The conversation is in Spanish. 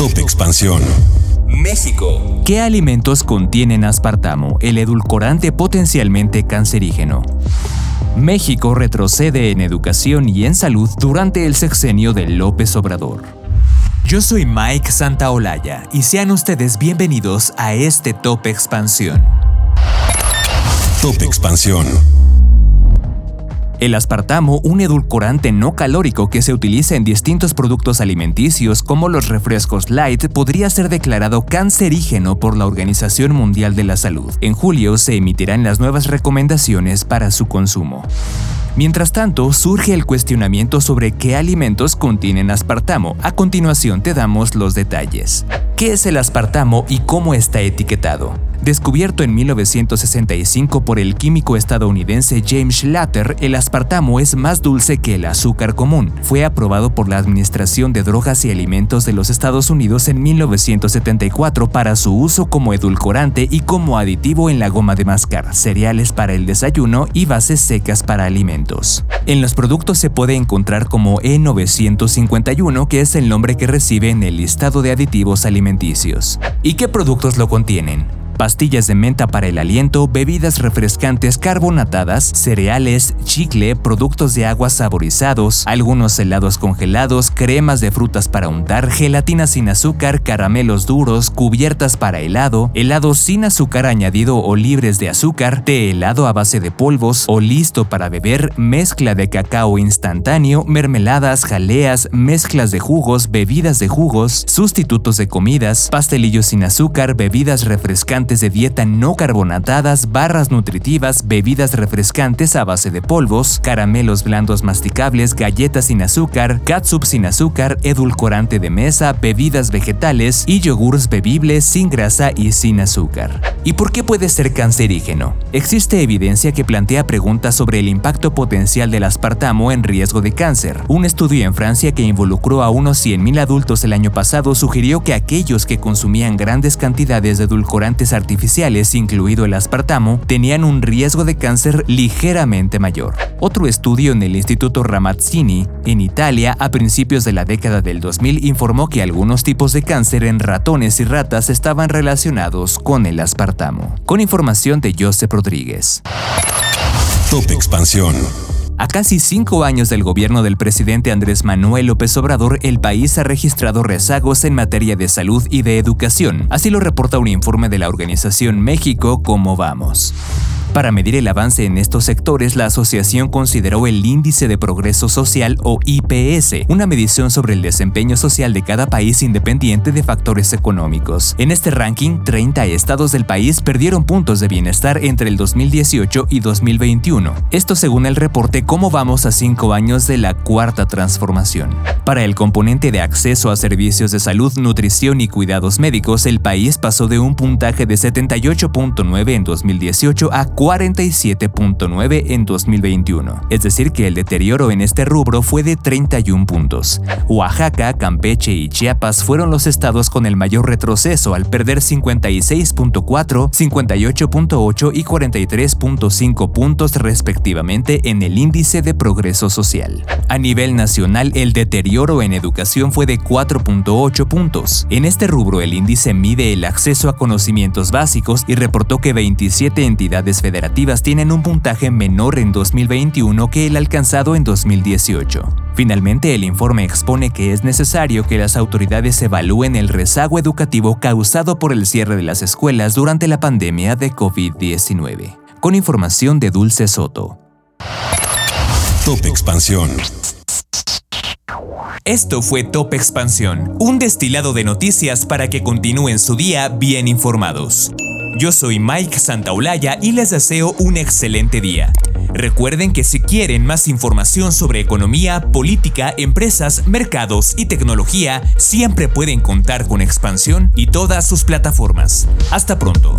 Top Expansión. México. ¿Qué alimentos contienen aspartamo, el edulcorante potencialmente cancerígeno? México retrocede en educación y en salud durante el sexenio de López Obrador. Yo soy Mike Santaolalla y sean ustedes bienvenidos a este Top Expansión. Top Expansión. El aspartamo, un edulcorante no calórico que se utiliza en distintos productos alimenticios como los refrescos light, podría ser declarado cancerígeno por la Organización Mundial de la Salud. En julio se emitirán las nuevas recomendaciones para su consumo. Mientras tanto, surge el cuestionamiento sobre qué alimentos contienen aspartamo. A continuación te damos los detalles. ¿Qué es el aspartamo y cómo está etiquetado? Descubierto en 1965 por el químico estadounidense James Schlatter, el aspartamo es más dulce que el azúcar común. Fue aprobado por la Administración de Drogas y Alimentos de los Estados Unidos en 1974 para su uso como edulcorante y como aditivo en la goma de mascar, cereales para el desayuno y bases secas para alimentos. En los productos se puede encontrar como E951, que es el nombre que recibe en el listado de aditivos alimenticios. ¿Y qué productos lo contienen? Pastillas de menta para el aliento, bebidas refrescantes carbonatadas, cereales, chicle, productos de agua saborizados, algunos helados congelados, cremas de frutas para untar, gelatina sin azúcar, caramelos duros, cubiertas para helado, helados sin azúcar añadido o libres de azúcar, té helado a base de polvos o listo para beber, mezcla de cacao instantáneo, mermeladas, jaleas, mezclas de jugos, bebidas de jugos, sustitutos de comidas, pastelillos sin azúcar, bebidas refrescantes de dieta no carbonatadas, barras nutritivas, bebidas refrescantes a base de polvos, caramelos blandos masticables, galletas sin azúcar, catsup sin azúcar, edulcorante de mesa, bebidas vegetales y yogures bebibles sin grasa y sin azúcar. ¿Y por qué puede ser cancerígeno? Existe evidencia que plantea preguntas sobre el impacto potencial del aspartamo en riesgo de cáncer. Un estudio en Francia que involucró a unos 100.000 adultos el año pasado sugirió que aquellos que consumían grandes cantidades de edulcorantes artificiales, incluido el aspartamo, tenían un riesgo de cáncer ligeramente mayor. Otro estudio en el Instituto Ramazzini, en Italia, a principios de la década del 2000, informó que algunos tipos de cáncer en ratones y ratas estaban relacionados con el aspartamo. Con información de Joseph Rodríguez. Top Expansión. A casi cinco años del gobierno del presidente Andrés Manuel López Obrador, el país ha registrado rezagos en materia de salud y de educación. Así lo reporta un informe de la organización México Cómo Vamos. Para medir el avance en estos sectores, la asociación consideró el Índice de Progreso Social o IPS, una medición sobre el desempeño social de cada país independiente de factores económicos. En este ranking, 30 estados del país perdieron puntos de bienestar entre el 2018 y 2021. Esto según el reporte Cómo vamos a cinco años de la cuarta transformación. Para el componente de acceso a servicios de salud, nutrición y cuidados médicos, el país pasó de un puntaje de 78.9 en 2018 a 47.9 en 2021, es decir que el deterioro en este rubro fue de 31 puntos. Oaxaca, Campeche y Chiapas fueron los estados con el mayor retroceso al perder 56.4, 58.8 y 43.5 puntos respectivamente en el índice de progreso social. A nivel nacional, el deterioro en educación fue de 4.8 puntos. En este rubro, el índice mide el acceso a conocimientos básicos y reportó que 27 entidades federales federativas tienen un puntaje menor en 2021 que el alcanzado en 2018. Finalmente, el informe expone que es necesario que las autoridades evalúen el rezago educativo causado por el cierre de las escuelas durante la pandemia de COVID-19. Con información de Dulce Soto. Top Expansión. Esto fue Top Expansión, un destilado de noticias para que continúen su día bien informados. Yo soy Mike Santaolalla y les deseo un excelente día. Recuerden que si quieren más información sobre economía, política, empresas, mercados y tecnología, siempre pueden contar con Expansión y todas sus plataformas. Hasta pronto.